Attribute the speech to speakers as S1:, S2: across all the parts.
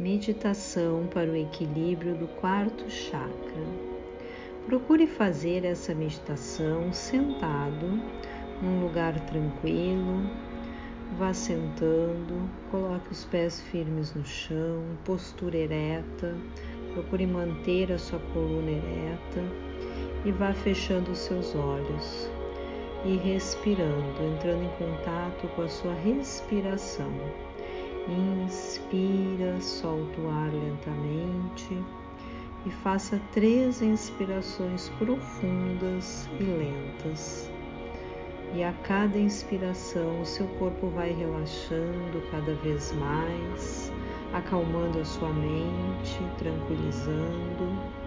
S1: Meditação para o equilíbrio do quarto chakra. Procure fazer essa meditação sentado, num lugar tranquilo. Vá sentando, coloque os pés firmes no chão, postura ereta. Procure manter a sua coluna ereta e vá fechando os seus olhos e respirando, entrando em contato com a sua respiração. Inspira, solta o ar lentamente e faça três inspirações profundas e lentas. E a cada inspiração, o seu corpo vai relaxando cada vez mais, acalmando a sua mente, tranquilizando.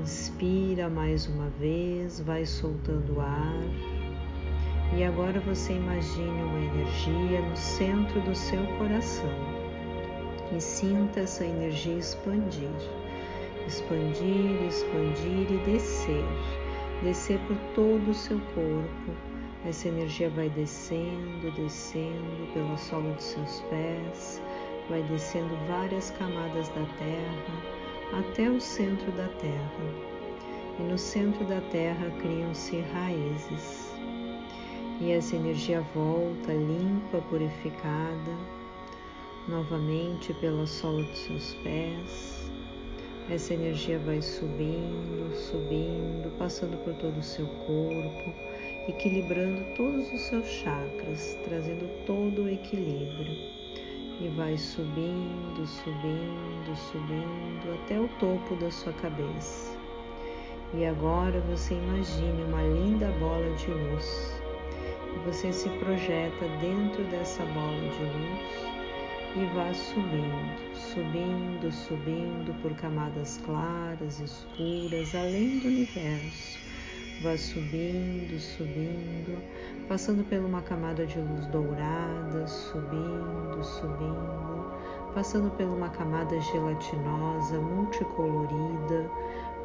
S1: Inspira mais uma vez, vai soltando o ar e agora você imagine uma energia no centro do seu coração. E sinta essa energia expandir, expandir, expandir e descer, descer por todo o seu corpo. Essa energia vai descendo, descendo pela sola dos seus pés, vai descendo várias camadas da terra até o centro da terra. E no centro da terra criam-se raízes e essa energia volta limpa, purificada, novamente pela sola dos seus pés. Essa energia vai subindo, subindo, passando por todo o seu corpo, equilibrando todos os seus chakras, trazendo todo o equilíbrio. E vai subindo, subindo, subindo até o topo da sua cabeça. E agora você imagine uma linda bola de luz você se projeta dentro dessa bola de luz e vá subindo, subindo, subindo por camadas claras, escuras, além do universo. Vá subindo, subindo, passando por uma camada de luz dourada, subindo, subindo, passando por uma camada gelatinosa, multicolorida,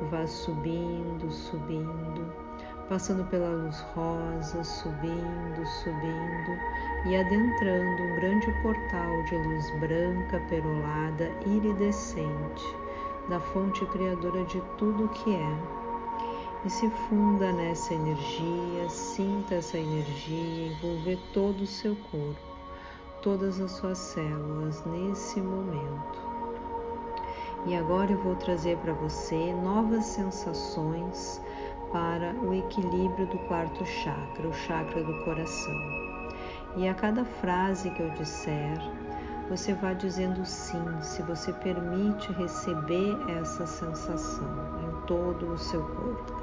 S1: vá subindo, subindo passando pela luz rosa, subindo, subindo e adentrando um grande portal de luz branca, perolada, iridescente, da fonte criadora de tudo o que é. E se funda nessa energia, sinta essa energia envolver todo o seu corpo, todas as suas células nesse momento. E agora eu vou trazer para você novas sensações para o equilíbrio do quarto chakra, o chakra do coração. E a cada frase que eu disser, você vai dizendo sim, se você permite receber essa sensação em todo o seu corpo.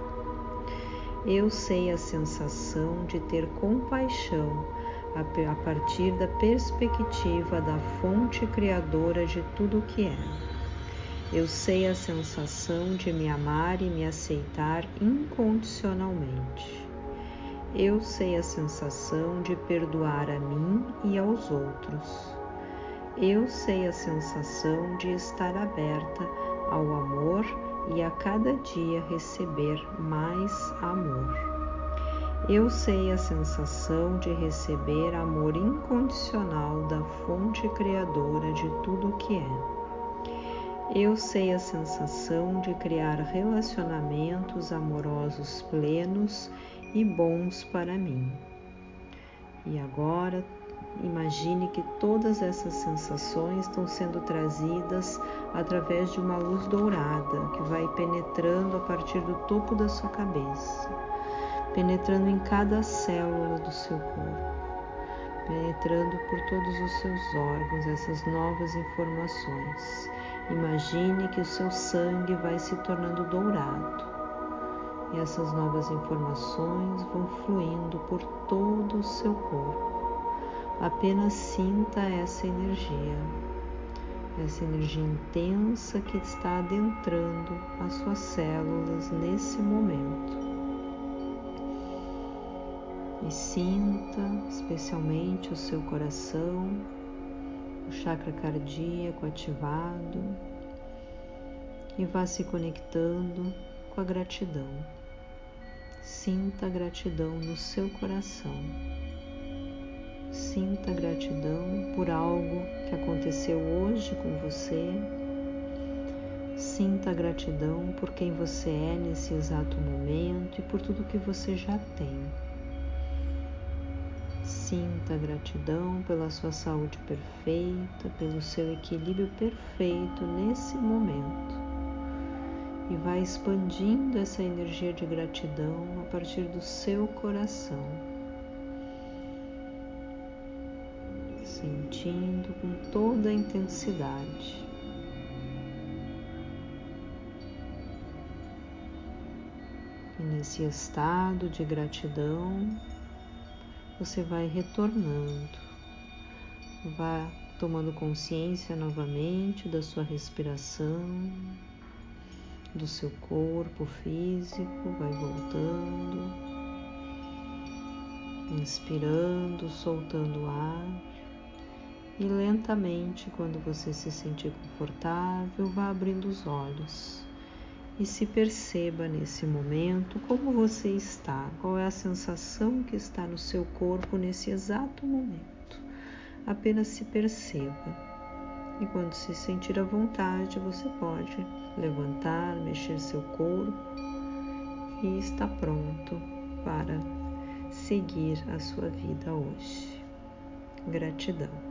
S1: Eu sei a sensação de ter compaixão a partir da perspectiva da fonte criadora de tudo o que é. Eu sei a sensação de me amar e me aceitar incondicionalmente. Eu sei a sensação de perdoar a mim e aos outros. Eu sei a sensação de estar aberta ao amor e a cada dia receber mais amor. Eu sei a sensação de receber amor incondicional da fonte criadora de tudo o que é. Eu sei a sensação de criar relacionamentos amorosos plenos e bons para mim. E agora imagine que todas essas sensações estão sendo trazidas através de uma luz dourada que vai penetrando a partir do topo da sua cabeça, penetrando em cada célula do seu corpo penetrando por todos os seus órgãos essas novas informações. Imagine que o seu sangue vai se tornando dourado e essas novas informações vão fluindo por todo o seu corpo. Apenas sinta essa energia, essa energia intensa que está adentrando as suas células nesse momento e sinta especialmente o seu coração, o chakra cardíaco ativado e vá se conectando com a gratidão. Sinta a gratidão no seu coração. Sinta gratidão por algo que aconteceu hoje com você. Sinta gratidão por quem você é nesse exato momento e por tudo que você já tem. Sinta gratidão pela sua saúde perfeita, pelo seu equilíbrio perfeito nesse momento. E vai expandindo essa energia de gratidão a partir do seu coração. Sentindo com toda a intensidade. E nesse estado de gratidão, você vai retornando, vá tomando consciência novamente da sua respiração, do seu corpo físico, vai voltando, inspirando, soltando o ar. E lentamente, quando você se sentir confortável, vá abrindo os olhos e se perceba nesse momento como você está, qual é a sensação que está no seu corpo nesse exato momento. Apenas se perceba. E quando se sentir à vontade, você pode levantar, mexer seu corpo e está pronto para seguir a sua vida hoje. Gratidão.